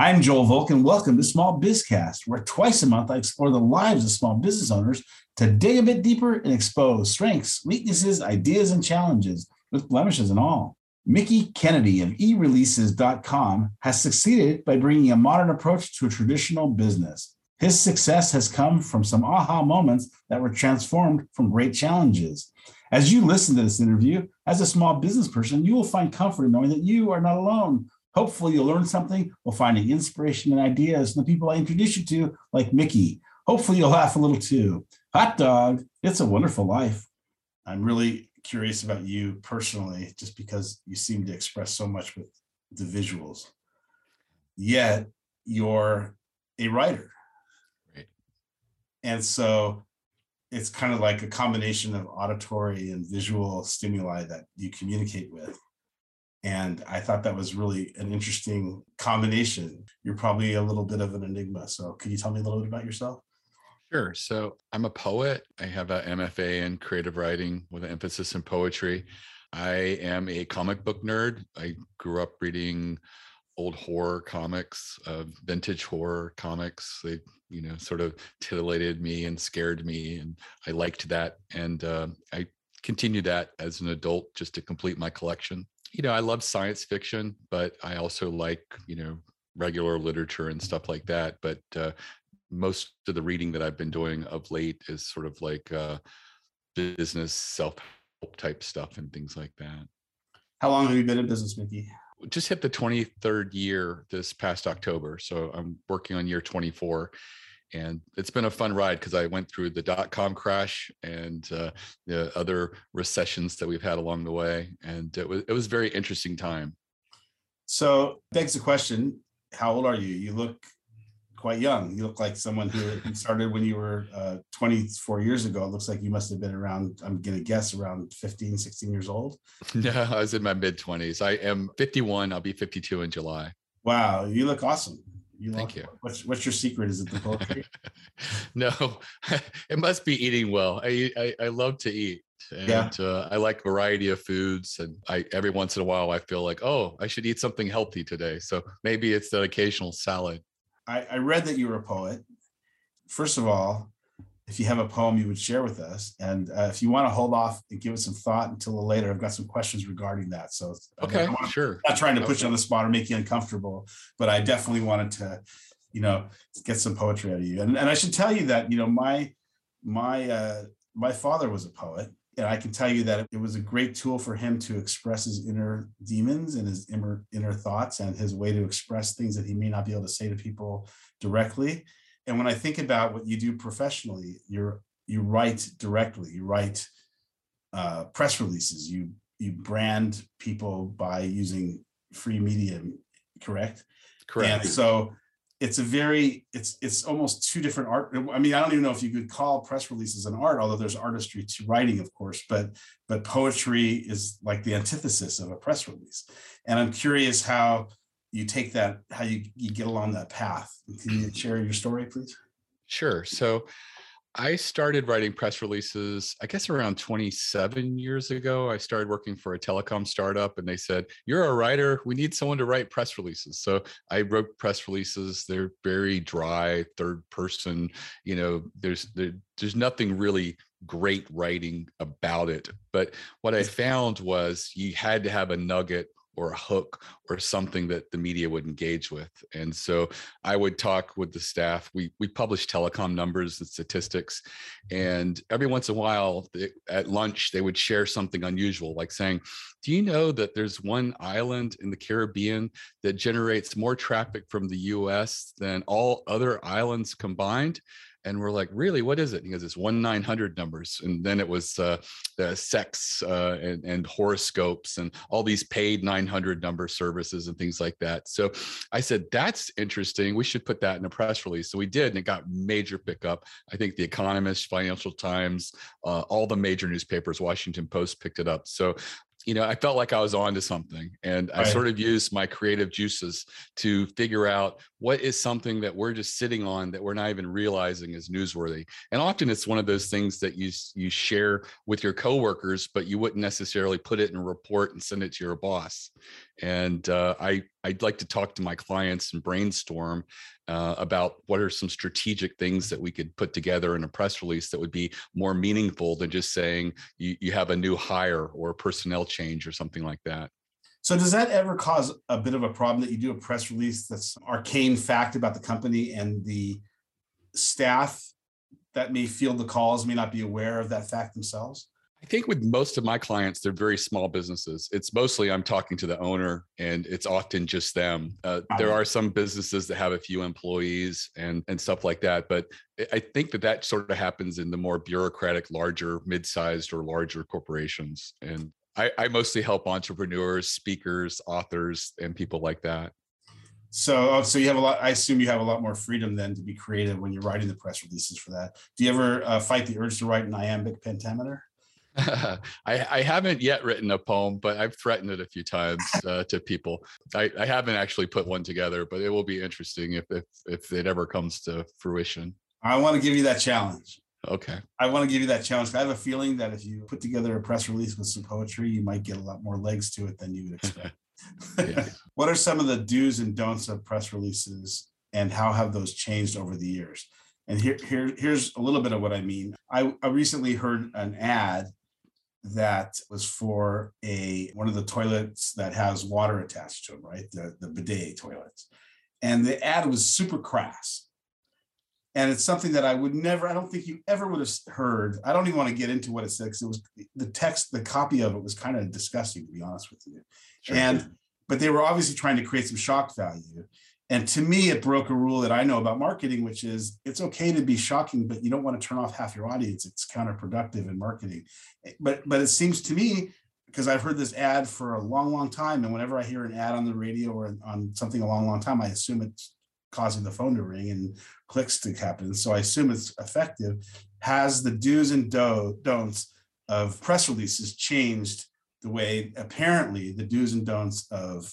I'm Joel Volk, and welcome to Small Bizcast, where twice a month I explore the lives of small business owners to dig a bit deeper and expose strengths, weaknesses, ideas, and challenges, with blemishes and all. Mickie Kennedy of eReleases.com has succeeded by bringing a modern approach to a traditional business. His success has come from some aha moments that were transformed from great challenges. As you listen to this interview, as a small business person, you will find comfort in knowing that you are not alone. Hopefully, you'll learn something while finding inspiration and ideas from the people I introduce you to, like Mickie. Hopefully, you'll laugh a little too. Hot dog, it's a wonderful life. I'm really curious about you personally, just because you seem to express so much with the visuals. Yet, you're a writer. Right. And so it's kind of like a combination of auditory and visual stimuli that you communicate with. And I thought that was really an interesting combination. You're probably a little bit of an enigma. So, can you tell me a little bit about yourself? Sure. So I'm a poet. I have a MFA in creative writing with an emphasis in poetry. I am a comic book nerd. I grew up reading old horror comics, uh, vintage horror comics. They, you know, sort of titillated me and scared me, and I liked that. And uh, I continued that as an adult just to complete my collection. You know, I love science fiction, but I also like, you know, regular literature and stuff like that. But uh, most of the reading that I've been doing of late is sort of like uh, business self help type stuff and things like that. How long have you been in business, Mickie? Just hit the 23rd year this past October. So I'm working on year 24. And it's been a fun ride because I went through the dot com crash and uh, the other recessions that we've had along the way. And it was, it was very interesting time. So, begs the question how old are you? You look quite young. You look like someone who started when you were uh, 24 years ago. It looks like you must have been around, I'm going to guess, around 15, 16 years old. No, I was in my mid 20s. I am 51. I'll be 52 in July. Wow. You look awesome. You Thank you. What's, what's your secret? Is it the poetry? no, it must be eating well. I, I, I love to eat and yeah. uh, I like variety of foods. And I every once in a while I feel like, oh, I should eat something healthy today. So maybe it's the occasional salad. I, I read that you were a poet. First of all, if you have a poem you would share with us, and uh, if you want to hold off and give it some thought until later, I've got some questions regarding that. So okay, I'm not, sure. Not trying to put okay. you on the spot or make you uncomfortable, but I definitely wanted to, you know, get some poetry out of you. And and I should tell you that you know my my uh, my father was a poet, and I can tell you that it was a great tool for him to express his inner demons and his inner, inner thoughts and his way to express things that he may not be able to say to people directly. And when I think about what you do professionally, you're you write directly. You write uh, press releases. You you brand people by using free medium, correct? Correct. And so it's a very it's it's almost two different art i mean i don't even know if you could call press releases an art although there's artistry to writing of course but but poetry is like the antithesis of a press release and i'm curious how you take that how you, you get along that path can you share your story please sure so I started writing press releases, I guess around 27 years ago. I started working for a telecom startup and they said, You're a writer. We need someone to write press releases. So I wrote press releases. They're very dry, third person. You know, there's there, there's nothing really great writing about it. But what I found was you had to have a nugget or a hook or something that the media would engage with. And so I would talk with the staff. We we publish telecom numbers and statistics, mm-hmm. and every once in a while they, at lunch they would share something unusual, like saying, "Do you know that there's one island in the Caribbean that generates more traffic from the U.S. than all other islands combined?" And we're like really? What is it? Because it's one 900 numbers. And then it was uh, the sex uh, and, and, horoscopes and all these paid 900 number services and things like that. So i said that's interesting. We should put that in a press release. So we did and it got major pickup. I think the economist financial times uh, all the major newspapers washington post picked it up. So you know, I felt like I was on to something. And I sort of used my creative juices to figure out what is something that we're just sitting on that we're not even realizing is newsworthy? And often it's one of those things that you you share with your coworkers but you wouldn't necessarily put it in a report and send it to your boss. And uh, i i'd like to talk to my clients and brainstorm uh, about what are some strategic things that we could put together in a press release that would be more meaningful than just saying you, you have a new hire or a personnel change or something like that so does that ever cause a bit of a problem that you do a press release that's arcane fact about the company and the staff that may field the calls may not be aware of that fact themselves? I think with most of my clients, they're very small businesses. It's mostly I'm talking to the owner, and it's often just them. Uh, there are some businesses that have a few employees and and stuff like that, but I think that that sort of happens in the more bureaucratic, larger, mid-sized or larger corporations. And I, I mostly help entrepreneurs, speakers, authors, and people like that. So, oh, so you have a lot. I assume you have a lot more freedom then to be creative when you're writing the press releases for that. Do you ever uh, fight the urge to write an iambic pentameter? I, I, haven't yet written a poem, but I've threatened it a few times uh, to people. I, I, haven't actually put one together, but it will be interesting if, if if it ever comes to fruition. I want to give you that challenge. Okay. I want to give you that challenge. I have a feeling that if you put together a press release with some poetry, you might get a lot more legs to it than you would expect. what are some of the do's and don'ts of press releases and how have those changed over the years? And here, here here's a little bit of what I mean. I, I recently heard an ad that was for a one of the toilets that has water attached to them, right? The, the bidet toilets. And the ad was super crass and it's something that I would never, I don't think you ever would have heard. I don't even want to get into what it said because it was the text, the copy of it was kind of disgusting, to be honest with you. Sure. And, but they were obviously trying to create some shock value. And to me, it broke a rule that I know about marketing, which is it's okay to be shocking, but you don't want to turn off half your audience. It's counterproductive in marketing. Eh, but, but it seems to me, because I've heard this ad for a long, long time. And whenever I hear an ad on the radio or on something a long, long time, I assume it's causing the phone to ring and clicks to happen. So I assume it's effective. Has the do's and do, don'ts of press releases changed the way apparently the do's and don'ts of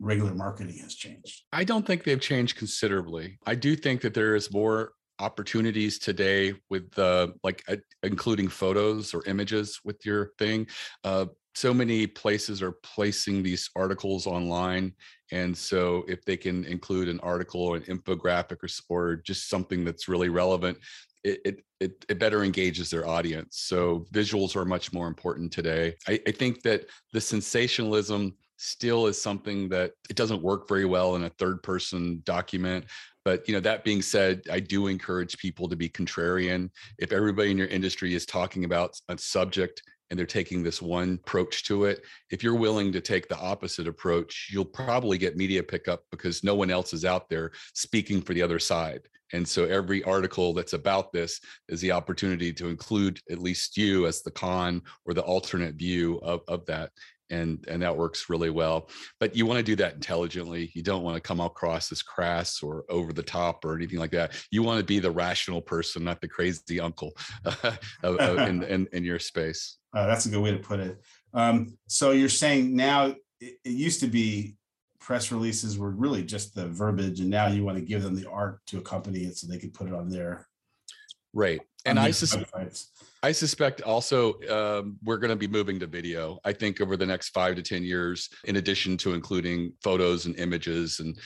regular marketing has changed? I don't think they've changed considerably. I do think that there is more opportunities today with uh, like uh, including photos or images with your thing uh, so many places are placing these articles online and so if they can include an article or an infographic or, or just something that's really relevant it, it, it, better engages their audience. So visuals are much more important today. I, I think that the sensationalism still is something that it doesn't work very well in a third person document. But you know that being said i do encourage people to be contrarian. If everybody in your industry is talking about a subject and they're taking this one approach to it. If you're willing to take the opposite approach, you'll probably get media pickup because no one else is out there speaking for the other side. And so every article that's about this is the opportunity to include at least you as the con or the alternate view of, of that and and that works really well but you want to do that intelligently you don't want to come across as crass or over the top or anything like that you want to be the rational person not the crazy uncle uh, in, in, in your space uh, that's a good way to put it um, so you're saying now it, it used to be press releases were really just the verbiage and now you want to give them the art to accompany it so they can put it on there. right and I, sus- I suspect also um, we're going to be moving to video. I think over the next five to ten years, in addition to including photos and images and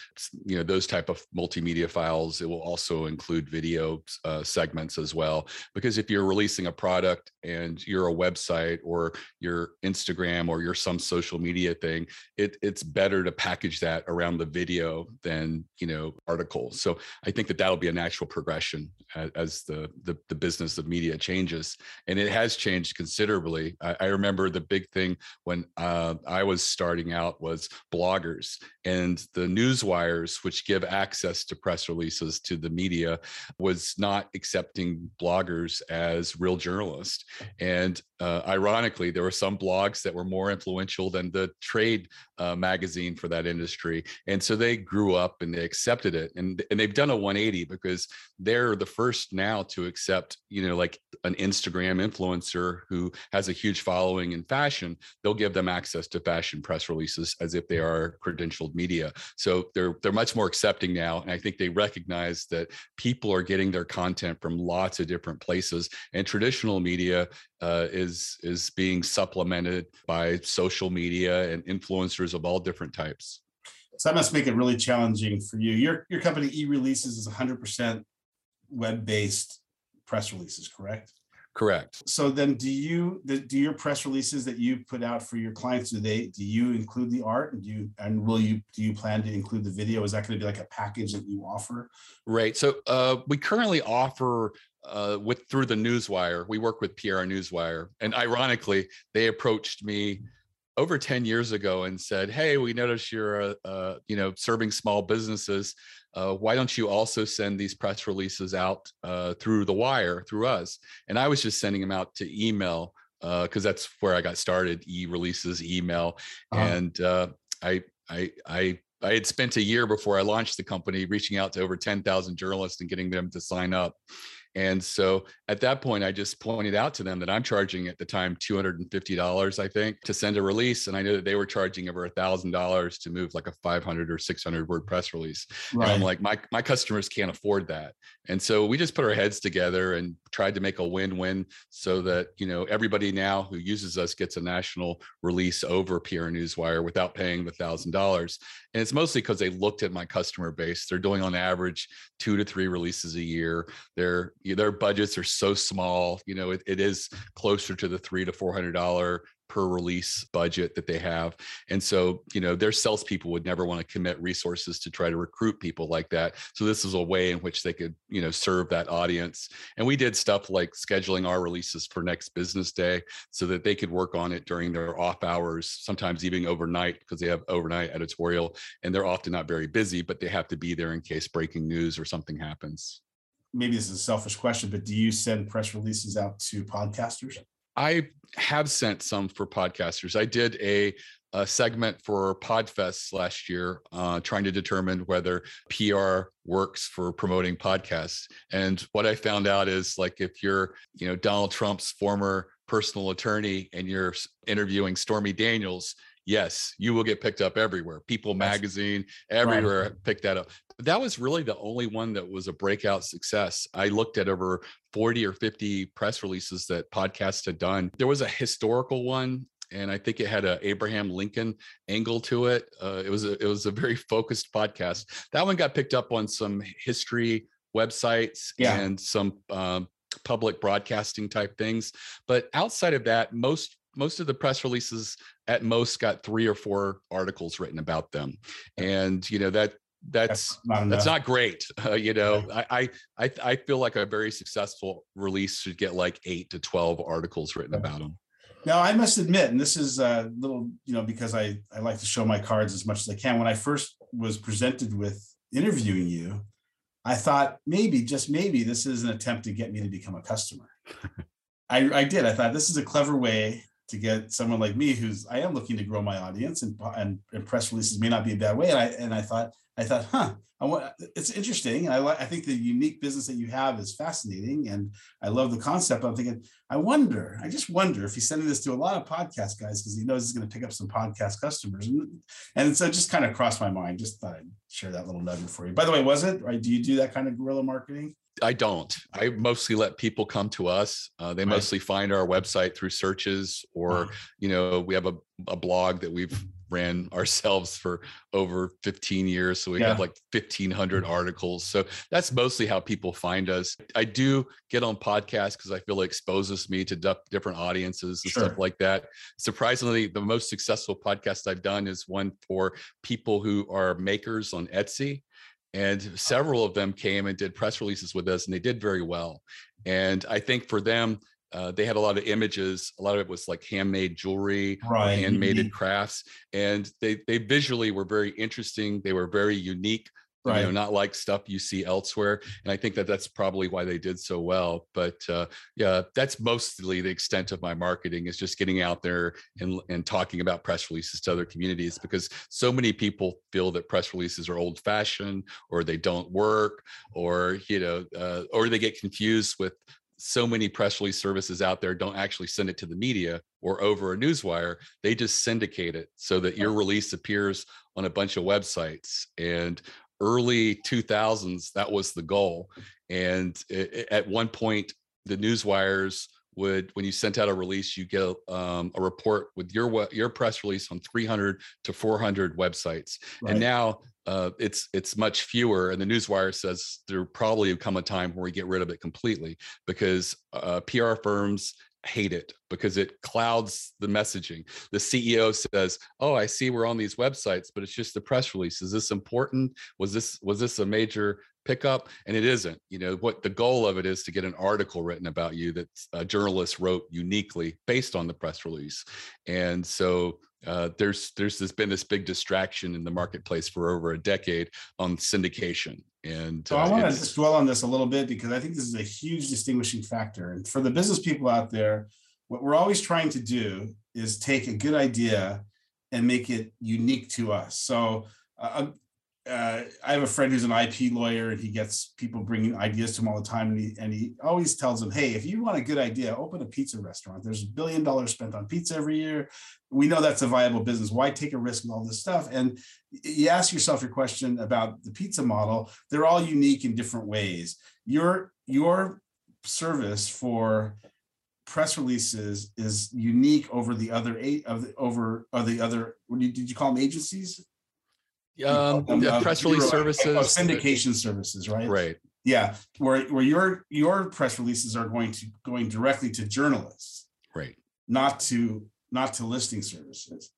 you know those type of multimedia files, it will also include video uh, segments as well. Because if you're releasing a product and you're a website or your Instagram or you're some social media thing, it, it's better to package that around the video than you know articles. So I think that that'll be a natural progression as, as the the, the business of media changes and it has changed considerably. I, I remember the big thing when uh, i was starting out was bloggers and the news wires which give access to press releases to the media was not accepting bloggers as real journalists. And uh, ironically there were some blogs that were more influential than the trade uh, magazine for that industry. And so they grew up and they accepted it. And, and they've done a 180 because they're the first now to accept you know like an instagram influencer who has a huge following in fashion they'll give them access to fashion press releases as if they are credentialed media so they're they're much more accepting now and i think they recognize that people are getting their content from lots of different places and traditional media uh, is is being supplemented by social media and influencers of all different types so that must make it really challenging for you. Your your company e-releases is 100% web-based press releases, correct? Correct. So then do you do your press releases that you put out for your clients do they do you include the art and do you and will you do you plan to include the video is that going to be like a package that you offer? Right. So uh, we currently offer uh, with through the newswire we work with PR Newswire and ironically they approached me over 10 years ago and said, "Hey, we notice you're uh, uh, you know serving small businesses. Uh, why don't you also send these press releases out uh, through the wire through us?" And I was just sending them out to email because uh, that's where I got started. E releases, email, uh-huh. and uh, I I I I had spent a year before I launched the company reaching out to over 10,000 journalists and getting them to sign up. And so at that point, I just pointed out to them that I'm charging at the time $250, I think, to send a release. And I knew that they were charging over a thousand dollars to move like a 500 or 600 word press release. Right. And I'm like, my, my customers can't afford that. And so we just put our heads together and tried to make a win-win so that, you know, everybody now who uses us gets a national release over PR Newswire without paying the thousand dollars. And it's mostly because they looked at my customer base. They're doing on average two to three releases a year. They're their budgets are so small. You know, it, it is closer to the three to four hundred dollar per release budget that they have. And so, you know, their salespeople would never want to commit resources to try to recruit people like that. So this is a way in which they could, you know, serve that audience. And we did stuff like scheduling our releases for next business day so that they could work on it during their off hours, sometimes even overnight because they have overnight editorial and they're often not very busy, but they have to be there in case breaking news or something happens. Maybe this is a selfish question, but do you send press releases out to podcasters? I have sent some for podcasters. I did a, a segment for Podfest last year, uh, trying to determine whether PR works for promoting podcasts. And what I found out is like if you're, you know, Donald Trump's former personal attorney and you're interviewing Stormy Daniels, yes, you will get picked up everywhere. People magazine, everywhere right. picked that up. But that was really the only one that was a breakout success. I looked at over 40 or 50 press releases that podcasts had done. There was a historical one and I think it had a Abraham Lincoln angle to it. Uh, it was a, it was a very focused podcast. That one got picked up on some history websites yeah. and some um, public broadcasting type things. But outside of that, most most of the press releases at most got three or four articles written about them and you know that that's that's not, that's not great uh, you know. I, I i feel like a very successful release should get like eight to 12 articles written about them now i must admit and this is a little you know because i i like to show my cards as much as i can when i first was presented with interviewing you i thought maybe just maybe this is an attempt to get me to become a customer. I, I did i thought this is a clever way to get someone like me who's I am looking to grow my audience and and, and press releases may not be a bad way. And I and I thought I thought, huh, I want it's interesting. And I like I think the unique business that you have is fascinating. And I love the concept. I'm thinking, I wonder, I just wonder if he's sending this to a lot of podcast guys because he knows he's going to pick up some podcast customers. And, and so it just kind of crossed my mind. Just thought I'd share that little nugget for you. By the way, was it? Right? Do you do that kind of guerrilla marketing? I don't. I mostly let people come to us. Uh, they right. mostly find our website through searches, or you know, we have a, a blog that we've ran ourselves for over 15 years. So we yeah. have like 1500 articles. So that's mostly how people find us. I do get on podcasts because I feel it exposes me to d- different audiences and sure. stuff like that. Surprisingly, the most successful podcast I've done is one for people who are makers on Etsy and several of them came and did press releases with us and they did very well and i think for them uh, they had a lot of images a lot of it was like handmade jewelry right. handmade crafts and they they visually were very interesting they were very unique right. you know not like stuff you see elsewhere and i think that that's probably why they did so well but uh, yeah that's mostly the extent of my marketing is just getting out there and, and talking about press releases to other communities because so many people feel that press releases are old fashioned or they don't work or you know uh, or they get confused with so many press release services out there don't actually send it to the media or over a newswire they just syndicate it so that your release appears on a bunch of websites and early 2000s that was the goal and it, at one point the newswires would when you sent out a release you get um, a report with your your press release on 300 to 400 websites right. and now uh, it's it's much fewer and the newswire says there probably come a time where we get rid of it completely because uh, pr firms hate it because it clouds the messaging. The CEO says, "Oh, I see we're on these websites, but it's just the press release. Is this important? Was this was this a major pickup?" And it isn't. You know what the goal of it is to get an article written about you that a journalist wrote uniquely based on the press release. And so uh, there's there's this been this big distraction in the marketplace for over a decade on syndication and so uh, I want to just dwell on this a little bit because I think this is a huge distinguishing factor. And for the business people out there, what we're always trying to do is take a good idea and make it unique to us. So uh, uh, I have a friend who's an IP lawyer, and he gets people bringing ideas to him all the time, and he and he always tells them, "Hey, if you want a good idea, open a pizza restaurant. There's a billion dollars spent on pizza every year. We know that's a viable business. Why take a risk with all this stuff?" And you ask yourself your question about the pizza model. They're all unique in different ways. Your your service for press releases is unique over the other eight of the over of the other. Did you call them agencies? Um, uh, press release services, oh, syndication services, right? Right. Yeah, where where your your press releases are going to going directly to journalists, right? Not to not to listing services,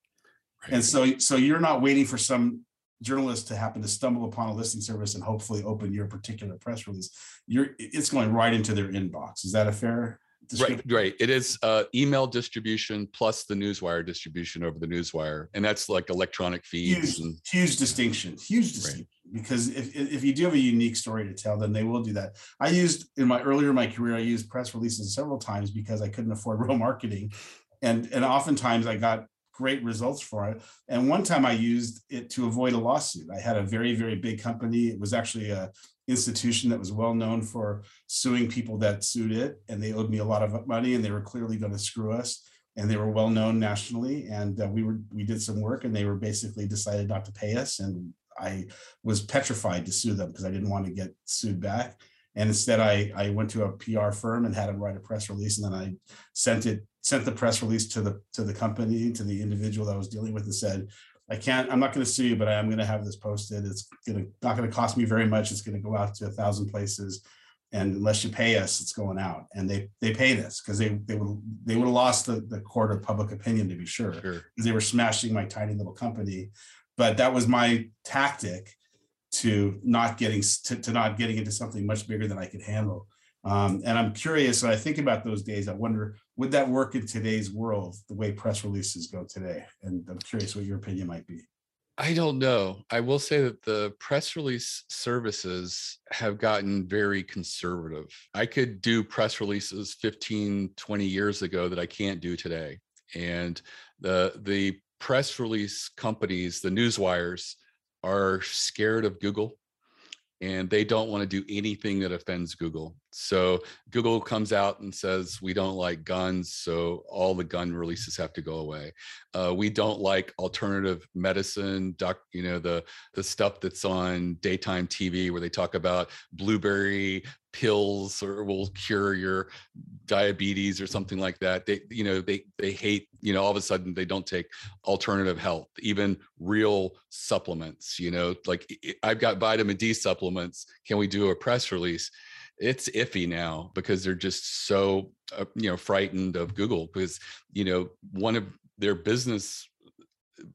right. and so so you're not waiting for some journalist to happen to stumble upon a listing service and hopefully open your particular press release. You're it's going right into their inbox. Is that a fair Right, right. It is uh, email distribution plus the newswire distribution over the newswire, and that's like electronic feeds. Huge, and, huge distinction. Huge distinction. Right. Because if if you do have a unique story to tell, then they will do that. I used in my earlier in my career, I used press releases several times because I couldn't afford real marketing, and and oftentimes I got great results for it. And one time I used it to avoid a lawsuit. I had a very very big company. It was actually a institution that was well known for suing people that sued it and they owed me a lot of money and they were clearly going to screw us and they were well known nationally and uh, we were we did some work and they were basically decided not to pay us and i was petrified to sue them because i didn't want to get sued back. And instead i i went to a pr firm and had them write a press release and then i sent it sent the press release to the to the company to the individual that I was dealing with and said I can't, I'm not going to sue you, but I am going to have this posted. It's going to, not going to cost me very much. It's going to go out to a thousand places. And unless you pay us, it's going out. And they, they paid us because they, they would, they would have lost the, the court of public opinion to be sure. Sure. They were smashing my tiny little company. But that was my tactic to not getting, to, to not getting into something much bigger than I could handle. Um, and I'm curious, when I think about those days, I wonder, would that work in today's world, the way press releases go today? And I'm curious what your opinion might be. I don't know. I will say that the press release services have gotten very conservative. I could do press releases 15, 20 years ago that I can't do today. And the the press release companies, the newswires, are scared of Google and they don't want to do anything that offends Google. So Google comes out and says we don't like guns, so all the gun releases have to go away. Uh, we don't like alternative medicine, doc, you know the the stuff that's on daytime TV where they talk about blueberry pills or will cure your diabetes or something like that. They you know they they hate you know all of a sudden they don't take alternative health, even real supplements. You know like I've got vitamin D supplements. Can we do a press release? It's iffy now because they're just so uh, you know frightened of google because you know one of their business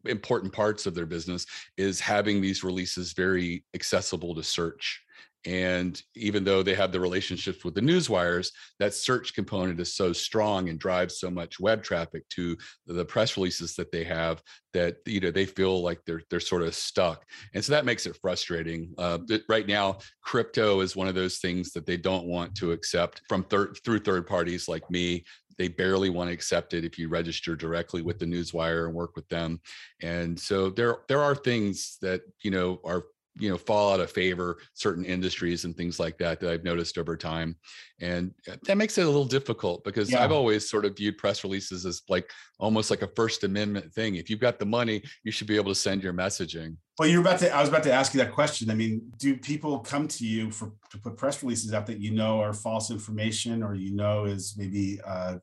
important parts of their business is having these releases very accessible to search and even though they have the relationships with the news wires, that search component is so strong and drives so much web traffic to the press releases that they have that you know they feel like they're they're sort of stuck. And so that makes it frustrating. Uh, right now, crypto is one of those things that they don't want to accept from third through third parties like me they barely want to accept it if you register directly with the newswire and work with them and so there there are things that you know are you know fall out of favor certain industries and things like that that i've noticed over time. And uh, that makes it a little difficult because yeah. i've always sort of viewed press releases as like almost like a first amendment thing. If you've got the money you should be able to send your messaging. Well you're about to i was about to ask you that question. I mean do people come to you for to put press releases out that you know are false information or you know is maybe uh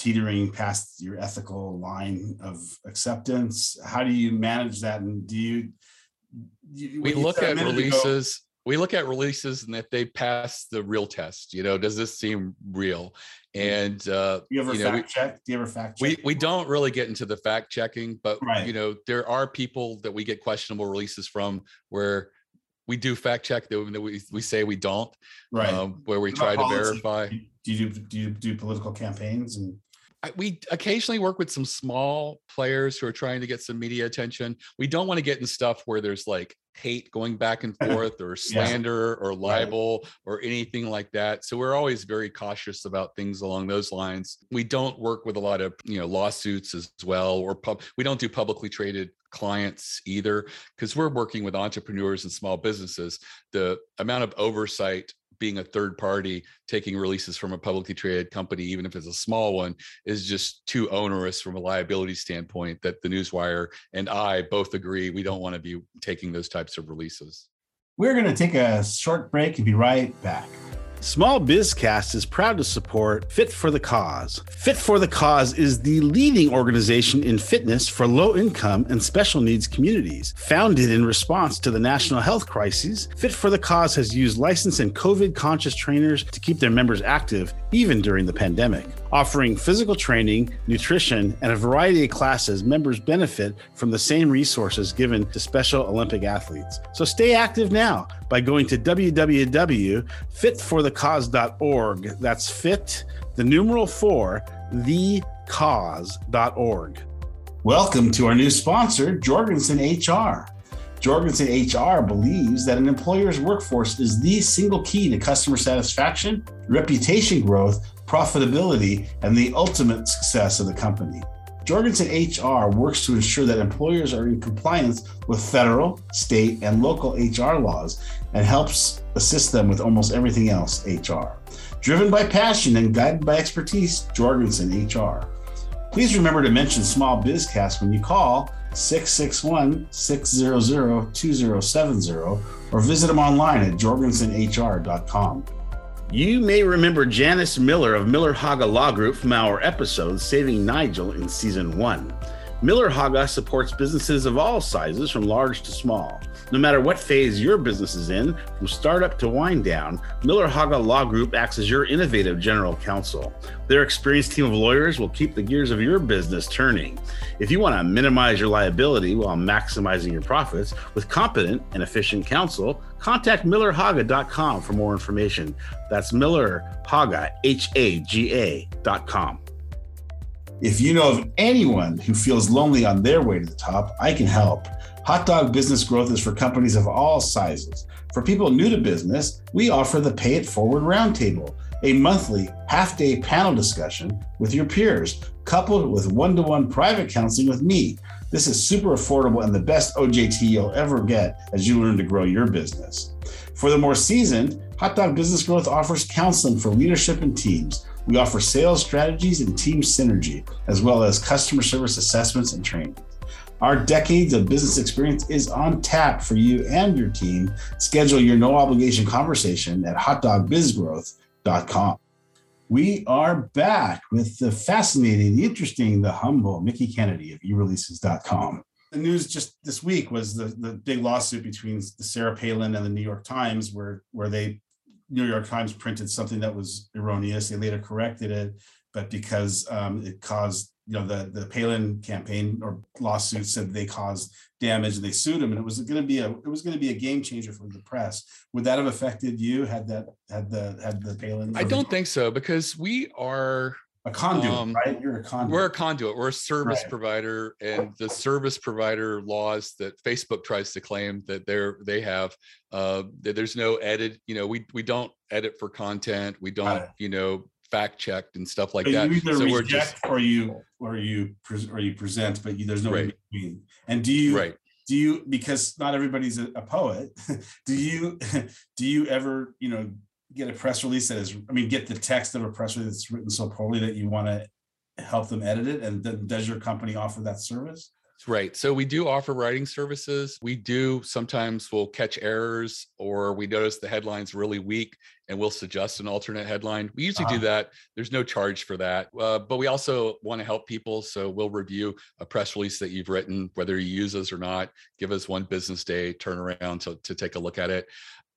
teetering past your ethical line of acceptance? How do you manage that? And do you we look at releases ago, we look at releases and if they pass the real test you know does this seem real? Mm. and uh you ever you know, fact we, check? Do you ever fact check we we don't really get into the fact checking but right. you know there are people that we get questionable releases from where we do fact check that we, we say we don't right. um, where we try to verify. Do you do, do you do political campaigns and we occasionally work with some small players who are trying to get some media attention. We don't want to get in stuff where there's like hate going back and forth or slander yeah. or libel right. or anything like that. So we're always very cautious about things along those lines. We don't work with a lot of, you know, lawsuits as well or pub we don't do publicly traded clients either because we're working with entrepreneurs and small businesses. The amount of oversight being a third party taking releases from a publicly traded company, even if it's a small one, is just too onerous from a liability standpoint that the Newswire and I both agree we don't want to be taking those types of releases. We're going to take a short break and be right back. Small Bizcast is proud to support Fit for the Cause. Fit for the Cause is the leading organization in fitness for low income and special needs communities. Founded in response to the national health crises, Fit for the Cause has used licensed and COVID conscious trainers to keep their members active even during the pandemic. Offering physical training, nutrition, and a variety of classes, members benefit from the same resources given to Special Olympic athletes. So stay active now by going to www.fitforthecause.org. That's fit, the numeral four, thecause.org. Welcome to our new sponsor, Jorgensen HR. Jorgensen HR believes that an employer's workforce is the single key to customer satisfaction, reputation growth, profitability, and the ultimate success of the company. Jorgensen HR works to ensure that employers are in compliance with federal, state, and local HR laws and helps assist them with almost everything else HR. Driven by passion and guided by expertise, Jorgensen HR. Please remember to mention Small Bizcast when you call 661 600 2070 or visit them online at jorgensenhr.com. You may remember Janice Miller of Miller Haga Law Group from our episode Saving Nigel in season one. Miller Haga supports businesses of all sizes, from large to small. No matter what phase your business is in, from startup to wind down, Miller Haga Law Group acts as your innovative general counsel. Their experienced team of lawyers will keep the gears of your business turning. If you want to minimize your liability while maximizing your profits with competent and efficient counsel, contact millerhaga.com for more information. That's millerhaga, H A G A.com. If you know of anyone who feels lonely on their way to the top, I can help. Hot Dog Business Growth is for companies of all sizes. For people new to business, we offer the Pay It Forward Roundtable, a monthly half day panel discussion with your peers, coupled with one to one private counseling with me. This is super affordable and the best OJT you'll ever get as you learn to grow your business. For the more seasoned, Hot Dog Business Growth offers counseling for leadership and teams. We offer sales strategies and team synergy, as well as customer service assessments and training. Our decades of business experience is on tap for you and your team. Schedule your no obligation conversation at hotdogbizgrowth.com. We are back with the fascinating, the interesting, the humble Mickie Kennedy of ereleases.com. The news just this week was the, the big lawsuit between the Sarah Palin and the New York Times, where, where they New York Times printed something that was erroneous. They later corrected it, but because um, it caused you know the the Palin campaign or lawsuit said they caused damage and they sued him and it was going to be a it was going to be a game changer for the press would that have affected you had that had the had the Palin I don't think so because we are a conduit um, right you're a conduit we're a conduit we're a service right. provider and the service provider laws that Facebook tries to claim that they're they have uh that there's no edit you know we we don't edit for content we don't you know fact checked and stuff like that. You either so reject just, or you or you or you present, but you, there's no right. between. And do you right? do you because not everybody's a, a poet do you do you ever you know get a press release that is i mean get the text of a press release that's written so poorly that you want to help them edit it and then does your company offer that service Right. So we do offer writing services. We do sometimes we'll catch errors or we notice the headline's really weak and we'll suggest an alternate headline. We usually uh-huh. do that. There's no charge for that. Uh, but we also want to help people. So we'll review a press release that you've written, whether you use us or not. Give us one business day, turnaround to, to take a look at it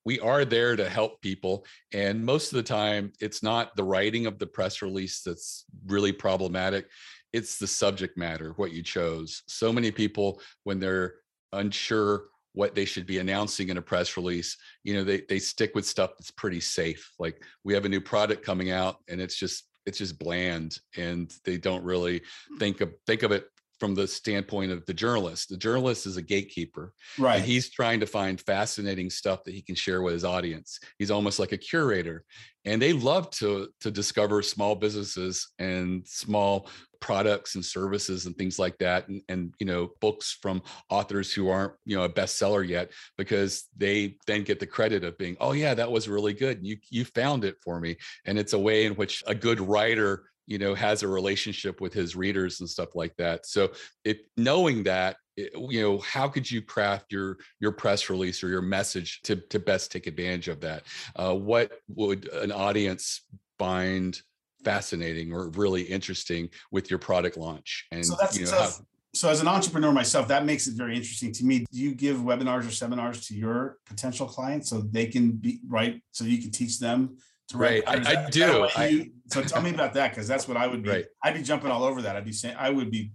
we are there to help people and most of the time it's not the writing of the press release that's really problematic it's the subject matter what you chose. So many people when they're unsure what they should be announcing in a press release you know they they stick with stuff that's pretty safe like we have a new product coming out and it's just it's just bland and they don't really hmm. think of think of it from the standpoint of the journalist. The journalist is a gatekeeper. Right. he's trying to find fascinating stuff that he can share with his audience. He's almost like a curator. And they love to to discover small businesses and small products and services and things like that and, and you know books from authors who aren't you know a bestseller yet because they then get the credit of being oh yeah that was really good you you found it for me and it's a way in which a good writer you know has a relationship with his readers and stuff like that. So if knowing that you know how could you craft your your press release or your message to to best take advantage of that? Uh, what would an audience find fascinating or really interesting with your product launch? And so that's you know, so, how, so as an entrepreneur myself that makes it very interesting to me. Do you give webinars or seminars to your potential clients so they can be right so you can teach them to right. I, I do. I, so tell me about that because that's what I would be. Right. I'd be jumping all over that. I'd be saying I would be.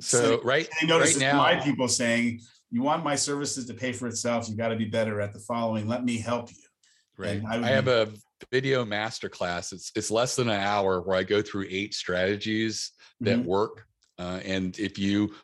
So saying, right. Notice right now, my people saying you want my services to pay for itself. You got to be better at the following. Let me help you. Right. I, I, have be, a video masterclass. It's it's less than an hour where I go through eight strategies that mm-hmm. work. Uh, and if you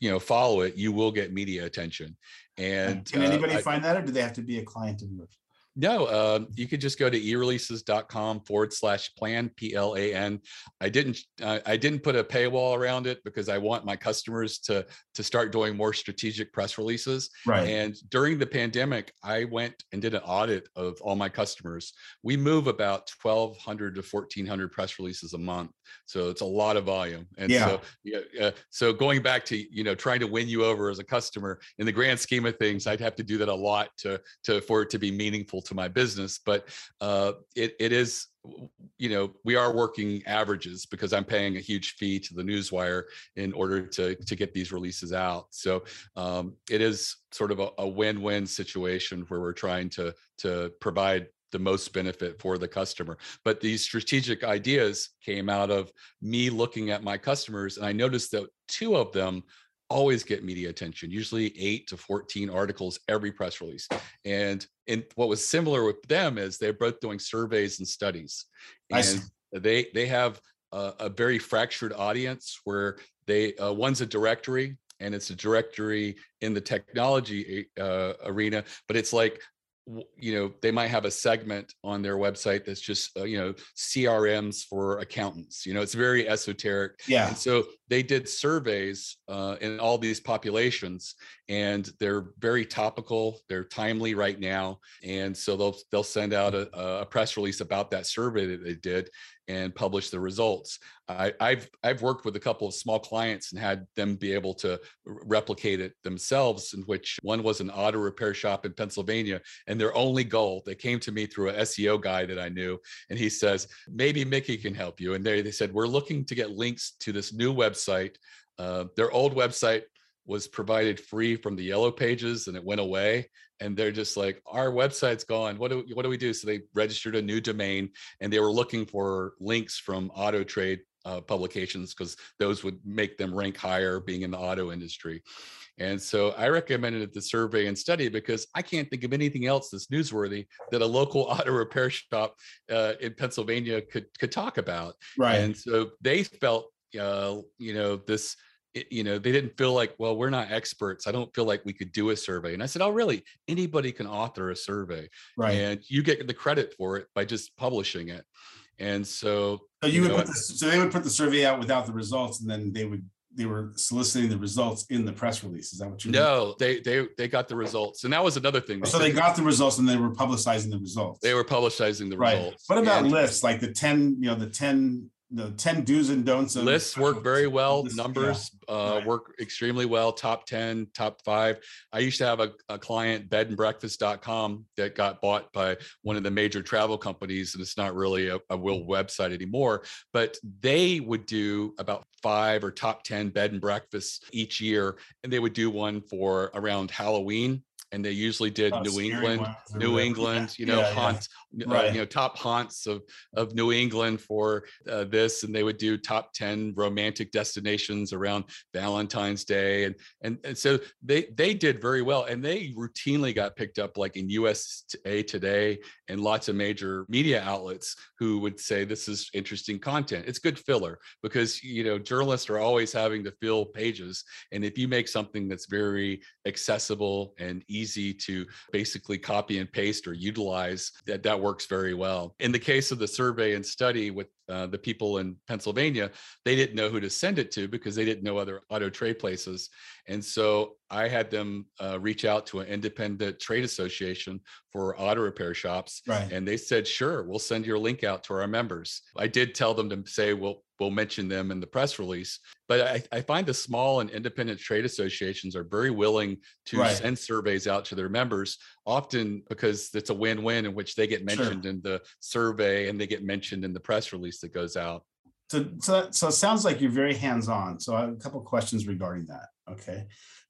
you know follow it, you will get media attention. And can anybody uh, find that, or do they have to be a client of yours? No, uh, you could just go to ereleases.com forward slash plan P L A N. I didn't uh, I didn't put a paywall around it because I want my customers to to start doing more strategic press releases. Right. And during the pandemic, I went and did an audit of all my customers. We move about 1,200 to 1,400 press releases a month, so it's a lot of volume. And yeah. so yeah, uh, so going back to you know trying to win you over as a customer in the grand scheme of things, I'd have to do that a lot to to for it to be meaningful to my business, but uh, it, it is you know we are working averages because i'm paying a huge fee to the newswire in order to to get these releases out so um, it is sort of a, a, win-win situation where we're trying to to provide the most benefit for the customer but these strategic ideas came out of me looking at my customers and i noticed that two of them always get media attention, usually eight to 14 articles every press release. And and what was similar with them is they're both doing surveys and studies. And they they have a, a, very fractured audience where they uh, one's a directory and it's a directory in the technology uh, arena, but it's like you know they might have a segment on their website that's just uh, you know crms for accountants you know it's very esoteric. Yeah. and so they did surveys uh, in all these populations and they're very topical they're timely right now and so they'll they'll send out a, a press release about that survey that they did and publish the results. I, have I've worked with a couple of small clients and had them be able to replicate it themselves. In which one was an auto repair shop in Pennsylvania, and their only goal they came to me through an SEO guy that I knew, and he says maybe Mickie can help you. And they they said we're looking to get links to this new website. Uh, their old website was provided free from the yellow pages and it went away and they're just like our website's gone what do what do we do so they registered a new domain and they were looking for links from auto trade uh, publications because those would make them rank higher being in the auto industry and so I recommended the survey and study because I can't think of anything else that's newsworthy that a local auto repair shop uh, in Pennsylvania could could talk about. Right. And so they felt, uh, you know, this you know they didn't feel like well we're not experts i don't feel like we could do a survey and i said oh really anybody can author a survey right and you get the credit for it by just publishing it and so so you, you would know, put the, so they would put the survey out without the results and then they would they were soliciting the results in the press release. Is that what you? mean? No, they they they got the results, and that was another thing. So they got the results and they were publicizing the results. they were publicizing the right. results. What about And lists like the ten? You know, the ten, the ten do's and don'ts. Lists work very well Lists, yeah. numbers uh, right. work extremely well top 10 top 5 i used to have a, a client bedandbreakfast.com that got bought by one of the major travel companies and it's not really a, a real website anymore but they would do about five or top 10 bed and breakfasts each year and they would do one for around halloween and they usually did Oh, new england New. England, Yeah, you know, yeah, yeah. Haunts, uh, you know, top haunts of of New England for uh, this, and they would do top ten romantic destinations around Valentine's Day, and and and so they they did very well, and they routinely got picked up like in USA Today and lots of major media outlets who would say this is interesting content. It's good filler because you know journalists are always having to fill pages, and if you make something that's very accessible and easy to basically copy and paste or utilize that that works very well. In the case of the survey and study with uh, the people in pennsylvania they didn't know who to send it to because they didn't know other auto trade places. And so i had them uh, reach out to an independent trade association for auto repair shops Right. and they said sure we'll send your link out to our members i did tell them to say well we'll mention them in the press release but i, I find the small and independent trade associations are very willing to Right. send surveys out to their members often because it's a win-win in which they get Sure. mentioned in the survey and they get mentioned in the press release that goes out So, so, that- so it sounds like you're very hands-on. So I have a couple questions regarding that. Okay.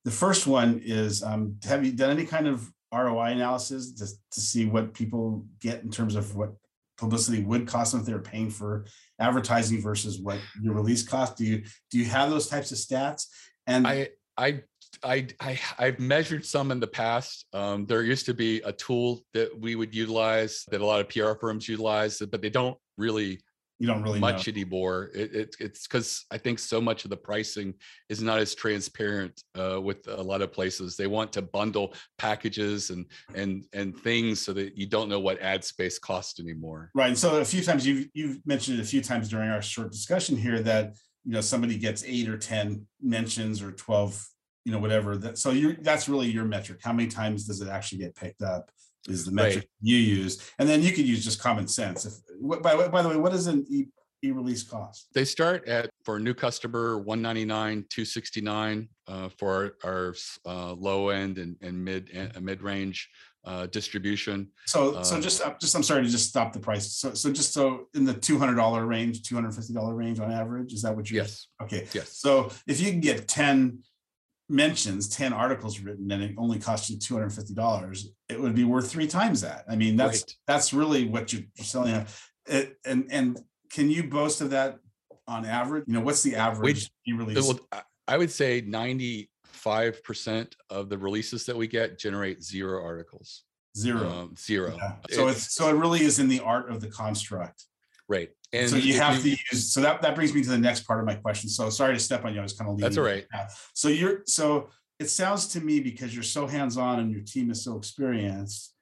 The first one is, um, have you done any kind of ROI analysis to, to see what people get in terms of what publicity would cost them if they're paying for advertising versus what your release cost? Do you, do you have those types of stats? And I I I I I've measured some in the past. Um, there used to be a tool that we would utilize that a lot of PR firms utilize, but they don't really you don't really know. much anymore. It, it, it's because I think so much of the pricing is not as transparent uh, with a lot of places. They want to bundle packages and and and things so that you don't know what ad space costs anymore. Right. And so a few times you've you've mentioned it a few times during our short discussion here that you know somebody gets eight or ten mentions or twelve, you know, whatever. That so you that's really your metric. How many times does it actually get picked up? Is the metric Right. you use, and then you could use just common sense. If by by the way, what does an e e release cost? They start at for a new customer 199, 269 uh, for our, our uh, low end and, and mid and mid range uh, distribution. So so Um, just uh, just I'm sorry to just stop the price. So so just so in the two hundred dollar range, two hundred fifty dollar range on average, is that what you're? Yes, Okay. yes. So if you can get 10 mentions, 10 articles written, and it only costs you $250, it would be worth three times that. I mean, that's Right. that's really what you're selling. It, and and can you boast of that on average? You know, what's the average you release? Well, I- would say 95% of the releases that we get generate zero articles. Zero. Um, zero. Yeah. So it's so it really is in the art of the construct. right. And so you have to use so that that brings me to the next part of my question. So sorry to step on you. I was kind of leaving. That's all right. So you're so it sounds to me because you're so hands-on and your team is so experienced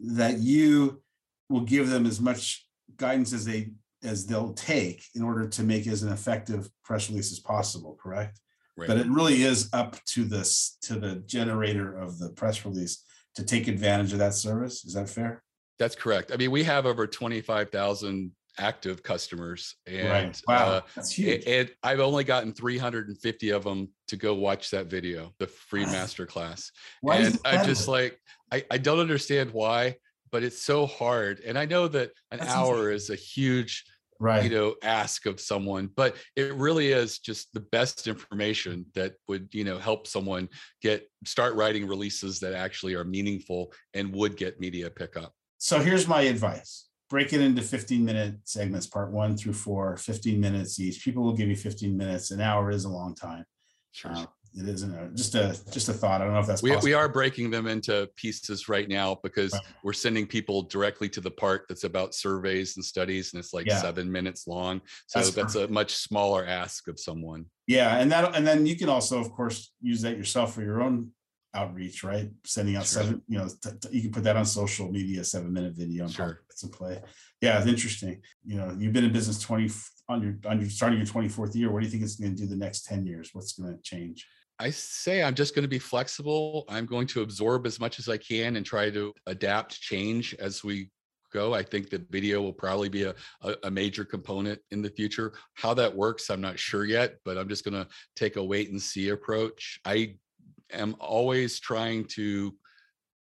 that you will give them as much guidance as they as they'll take in order to make as an effective press release as possible, correct? Right. But it really is up to this to the generator of the press release to take advantage of that service. Is that fair? That's correct. I mean, we have over 25,000 active customers and Wow, uh, that's huge. and I've only gotten 350 of them to go watch that video, the free master class. Why and I'm just like, I, I don't understand why, but it's so hard. And I know that an That's hour is a huge, right. you know, ask of someone, but it really is just the best information that would, you know, help someone get start writing releases that actually are meaningful and would get media pickup. So here's my advice. Break it into 15 minute segments, part one through four, 15 minutes each. People will give you 15 minutes. An hour is a long time. Sure. Uh, it isn't a, just a just a thought. I don't know if that's we, possible. we are breaking them into pieces right now because Right. we're sending people directly to the part that's about surveys and studies and it's like Yeah. seven minutes long so That's that's, a much smaller ask of someone Yeah, and that and then you can also, of course, use that yourself for your own outreach, right? Sending out Sure. seven, you know, t- t- you can put that on social media, seven minute video and Sure. it's a play. Yeah, it's interesting. You know, you've been in business 20 on your on your starting your 24th year, what do you think it's going to do the next 10 years? What's going to change? I say I'm just going to be flexible. I'm going to absorb as much as I can and try to adapt, change as we go. I think that video will probably be a, a, a, major component in the future. How that works, I'm not sure yet, but I'm just going to take a wait and see approach. I am always trying to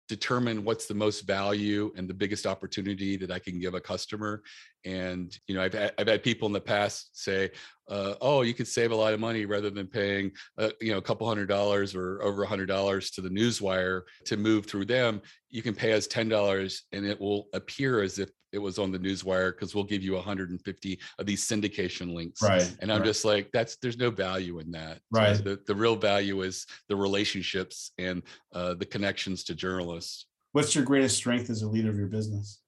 determine what's the most value and the biggest opportunity that I can give a customer. And you know, I've had, I've had people in the past say, uh, "Oh, you could save a lot of money rather than paying, uh, you know, a couple hundred dollars or over a hundred dollars to the newswire to move through them. You can pay us ten dollars, and it will appear as if it was on the newswire because we'll give you 150 of these syndication links. Right and i'm right. just like that's there's no value in that. Right. so the, the real value is the relationships and uh, the connections to journalists. What's your greatest strength as a leader of your business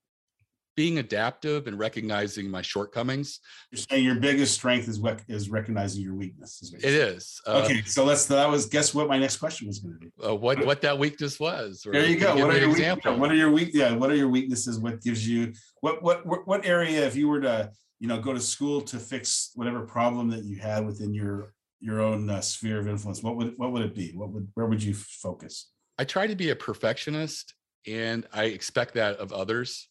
being adaptive and recognizing my shortcomings. You're saying your biggest strength is what is recognizing your weakness. Is it is. Uh, okay, so let's. That was. Guess what? My next question was going to be. Uh, what what that weakness was. there you go. What are your example? What are your weak? Yeah. What are your weaknesses? What gives you? What what what area? If you were to you know go to school to fix whatever problem that you had within your your own uh, sphere of influence, what would what would it be? What would where would you focus? I try to be a perfectionist, and I expect that of others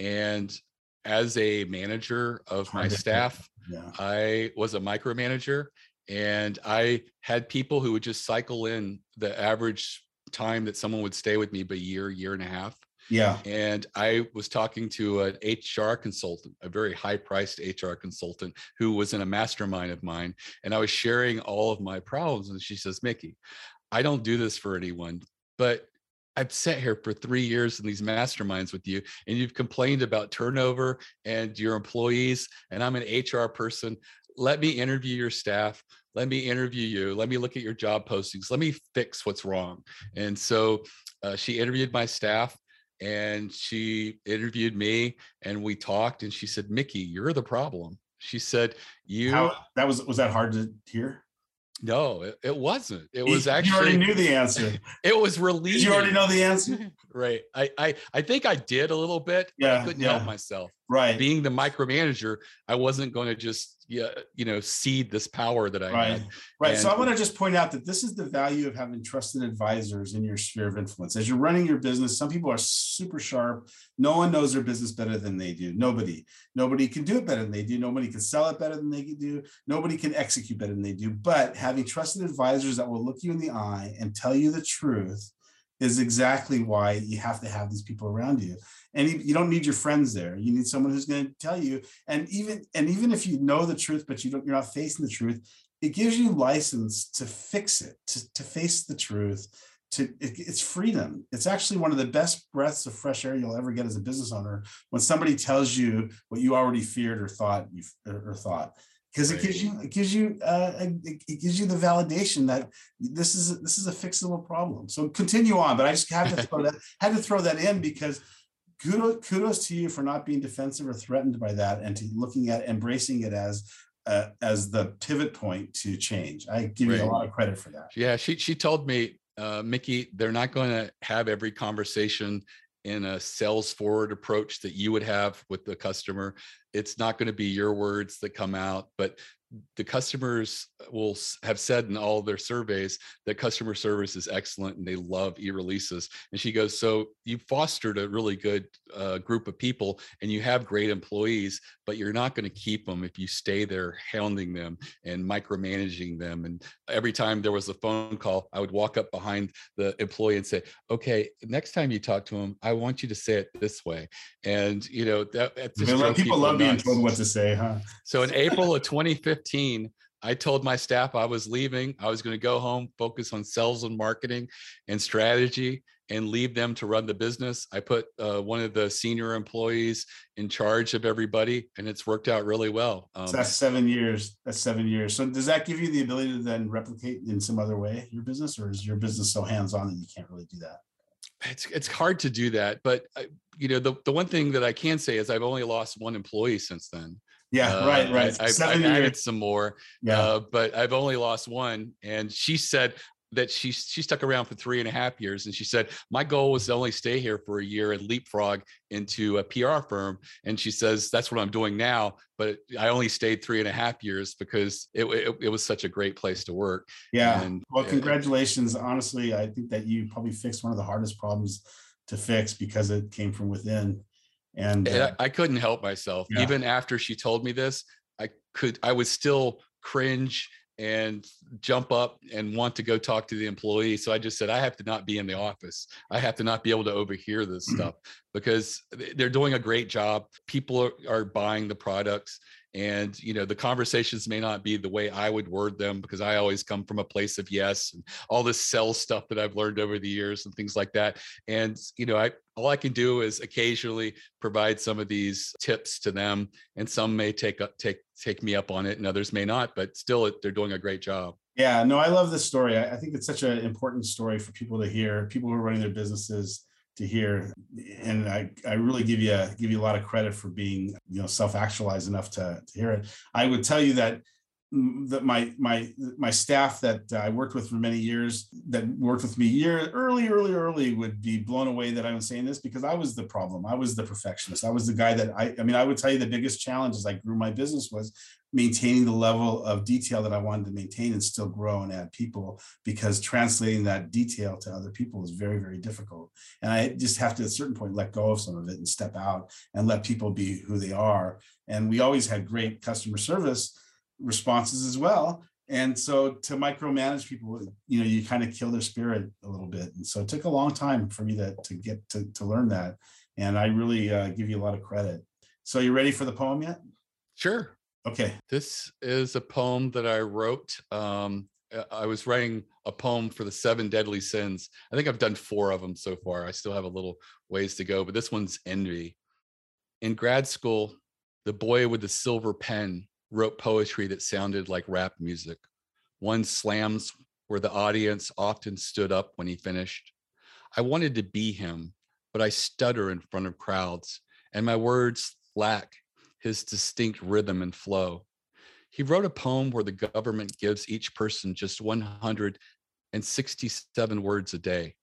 and as a manager of my staff, yeah. I was a micromanager and I had people who would just cycle in the average time that someone would stay with me but a year, year and a half. Yeah. And I was talking to an HR consultant, a very high priced HR consultant who was in a mastermind of mine. And I was sharing all of my problems. And she says, Mickie, I don't do this for anyone, but I've sat here for three years in these masterminds with you, and you've complained about turnover and your employees, and I'm an HR person. Let me interview your staff. Let me interview you. Let me look at your job postings. Let me fix what's wrong. And so uh, she interviewed my staff and she interviewed me and we talked and she said, Mickie, you're the problem. She said, you How, that was was that hard to hear? No, it, it wasn't. It was actually. You already knew the answer. It was relieving. Did you already know the answer? right. I, I I think I did a little bit. Yeah. I couldn't yeah. help myself. Right. Being the micromanager, I wasn't going to just yeah, you know, cede this power that I right. had. Right. And, so I want to just point out that this is the value of having trusted advisors in your sphere of influence. As you're running your business, some people are super sharp. No one knows their business better than they do. Nobody. Nobody can do it better than they do. Nobody can sell it better than they can do. Nobody can execute better than they do. But having trusted advisors that will look you in the eye and tell you the truth is exactly why you have to have these people around you. And you don't need your friends there. You need someone who's going to tell you. And even and even if you know the truth but you don't you're not facing the truth it gives you license to fix it to, to face the truth to it, it's freedom. It's actually one of the best breaths of fresh air you'll ever get as a business owner when somebody tells you what you already feared or thought you or, or thought because it gives you it gives you uh, it gives you the validation that this is this is a fixable problem. So continue on, but I just had to throw that had to throw that in because kudos, kudos to you for not being defensive or threatened by that and to looking at embracing it as uh, as the pivot point to change. I give right. you a lot of credit for that. Yeah, she she told me, uh, Mickie, they're not going to have every conversation in a sales forward approach that you would have with the customer. It's not going to be your words that come out, but the customers will have said in all their surveys that customer service is excellent and they love e-releases and she goes so you fostered a really good uh, group of people and you have great employees but you're not going to keep them if you stay there hounding them and micromanaging them and every time there was a phone call i would walk up behind the employee and say okay next time you talk to him i want you to say it this way and you know that people, people love nuts. being told what to say huh so in april of 2015 2015, I told my staff I was leaving. I was going to go home, focus on sales and marketing and strategy, and leave them to run the business. I put uh, one of the senior employees in charge of everybody, and it's worked out really well. Um, so that's seven years. That's seven years. So does that give you the ability to then replicate in some other way your business, or is your business so hands-on that you can't really do that? It's it's hard to do that, but uh, you know the the one thing that I can say is I've only lost one employee since then. Yeah, uh, right, right. I, have I've added some more, yeah. Uh, but I've only lost one. And she said that she she stuck around for three and a half years and she said my goal was to only stay here for a year and leapfrog into a pr firm and she says that's what i'm doing now but i only stayed three and a half years because it, it, it was such a great place to work yeah and, well congratulations honestly i think that you probably fixed one of the hardest problems to fix because it came from within and, uh, I, I, couldn't help myself yeah. even after she told me this i could i was still cringe and jump up and want to go talk to the employee. So I just said, I have to not be in the office. I have to not be able to overhear this mm-hmm. stuff because they're doing a great job. People are, are, buying the products and you know the conversations may not be the way i would word them because i always come from a place of yes and all this sales stuff that i've learned over the years and things like that. And you know i all i can do is occasionally provide some of these tips to them and some may take up take take me up on it and others may not but still they're doing a great job. Yeah no i love this story. I think it's such an important story for people to hear people who are running their businesses to hear. And I, I really give you a, give you a lot of credit for being you know self-actualized enough to, to hear it. I would tell you that that my my my staff that I worked with for many years that worked with me year early early early would be blown away that I was saying this because I was the problem I was the perfectionist I was the guy that I I mean I would tell you the biggest challenge as I grew my business was maintaining the level of detail that I wanted to maintain and still grow and add people because translating that detail to other people is very, very difficult. And I just have to, at a certain point, let go of some of it and step out and let people be who they are. And we always had great customer service responses as well. And so to micromanage people, you know, you kind of kill their spirit a little bit. And so it took a long time for me to, to get to, to learn that. And I really uh, give you a lot of credit. So you ready for the poem yet? Sure. Okay. This is a poem that I wrote. Um, I was writing a poem for the seven deadly sins. I think I've done four of them so far. I still have a little ways to go, but this one's envy. In grad school, the boy with the silver pen wrote poetry that sounded like rap music. One slams where the audience often stood up when he finished. I wanted to be him, but I stutter in front of crowds, and my words lack his distinct rhythm and flow. He wrote a poem where the government gives each person just 167 words a day.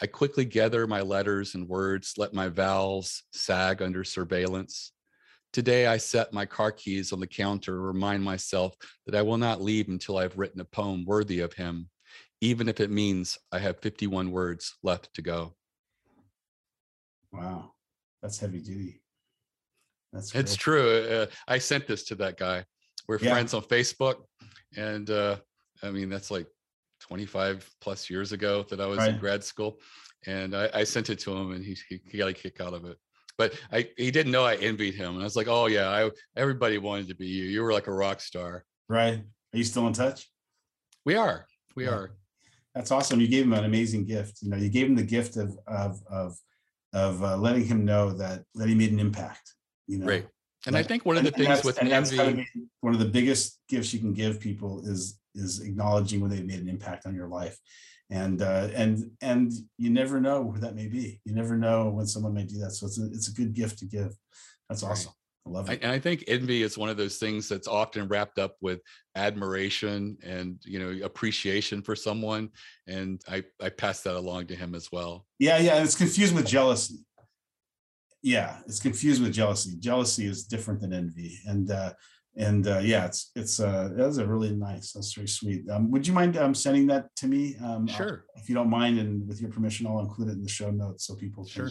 I quickly gather my letters and words, let my vowels sag under surveillance. Today, I set my car keys on the counter, to remind myself that I will not leave until I've written a poem worthy of him, even if it means I have 51 words left to go. Wow, that's heavy duty. That's it's true. Uh, I sent this to that guy. We're yeah. friends on Facebook, and uh, I mean that's like 25 plus years ago that I was right. in grad school, and I, I, sent it to him, and he, he got a kick out of it. But I he didn't know I envied him, and I was like, oh yeah, I everybody wanted to be you. You were like a rock star. Right. Are you still in touch? We are. We yeah. are. That's awesome. You gave him an amazing gift. You know, you gave him the gift of of of of uh, letting him know that that he made an impact you know right and i think one of the things with envy kind of one of the biggest gifts you can give people is is acknowledging when they've made an impact on your life and uh, and and you never know where that may be you never know when someone may do that so it's a, it's a good gift to give that's awesome I love it. and I think envy is one of those things that's often wrapped up with admiration and you know appreciation for someone. And I I pass that along to him as well. Yeah, yeah. It's confused with jealousy yeah, it's confused with jealousy. Jealousy is different than envy, and uh, and uh, yeah, it's it's uh, that's a really nice. That's very sweet. Um, would you mind um, sending that to me? Um, sure. if you don't mind, and with your permission, I'll include it in the show notes so people. Can, sure.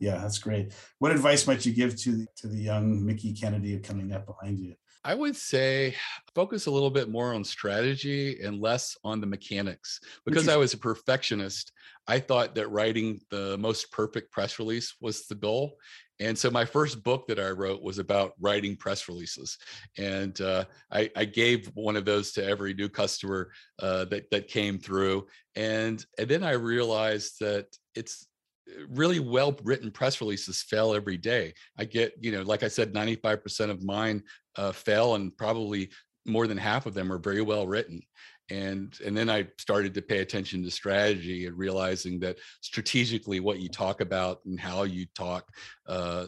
Yeah, that's great. What advice might you give to to the young Mickie Kennedy coming up behind you? I would say focus a little bit more on strategy and less on the mechanics. Because I was a perfectionist, I thought that writing the most perfect press release was the goal. And so my first book that I wrote was about writing press releases, and uh, I, I, gave one of those to every new customer uh, that that came through. And and then I realized that it's really well written press releases fail every day. I get, you know, like I said, 95% of mine uh, fail, and probably more than half of them are very well written. And and then I started to pay attention to strategy and realizing that strategically, what you talk about and how you talk, uh,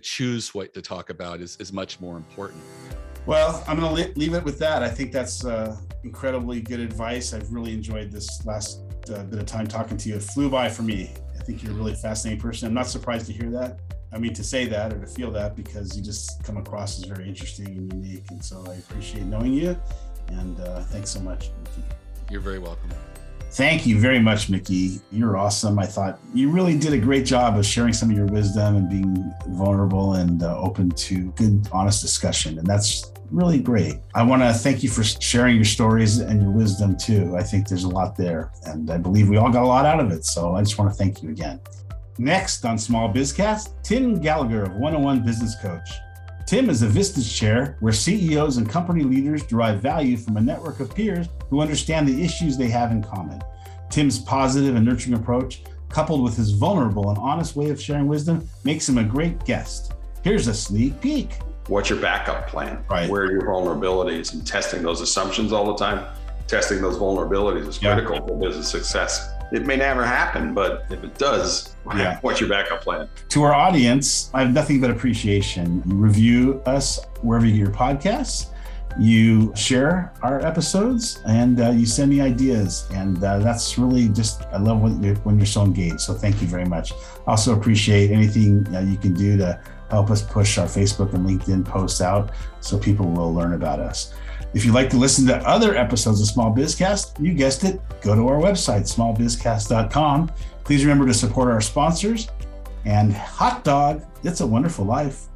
choose what to talk about is is much more important. Well, I'm going to leave it with that. I think that's uh, incredibly good advice. I've really enjoyed this last uh, bit of time talking to you. It flew by for me. I think you're a really fascinating person. I'm not surprised to hear that. I mean, to say that or to feel that because you just come across as very interesting and unique. And so I appreciate knowing you. And uh, thanks so much, Mickie. You're very welcome. Thank you very much, Mickie. You're awesome. I thought you really did a great job of sharing some of your wisdom and being vulnerable and uh, open to good, honest discussion. And that's really great. I want to thank you for sharing your stories and your wisdom too. I think there's a lot there, and I believe we all got a lot out of it. So I just want to thank you again. Next on Small Bizcast, Tim Gallagher of 101 Business Coach. Tim is a Vistage chair where CEOs and company leaders derive value from a network of peers who understand the issues they have in common. Tim's positive and nurturing approach, coupled with his vulnerable and honest way of sharing wisdom, makes him a great guest. Here's a sneak peek what's your backup plan? Right. Where are your vulnerabilities and testing those assumptions all the time? Testing those vulnerabilities is critical yeah. for business success. It may never happen, but if it does, yeah. what's your backup plan? To our audience, I have nothing but appreciation. You review us wherever you your podcasts. You share our episodes and uh, you send me ideas. And uh, that's really just, I love when you're, when you're so engaged. So thank you very much. Also appreciate anything uh, you can do to help us push our Facebook and LinkedIn posts out so people will learn about us. If you'd like to listen to other episodes of Small Bizcast, you guessed it, go to our website, smallbizcast.com. Please remember to support our sponsors. And hot dog, it's a wonderful life.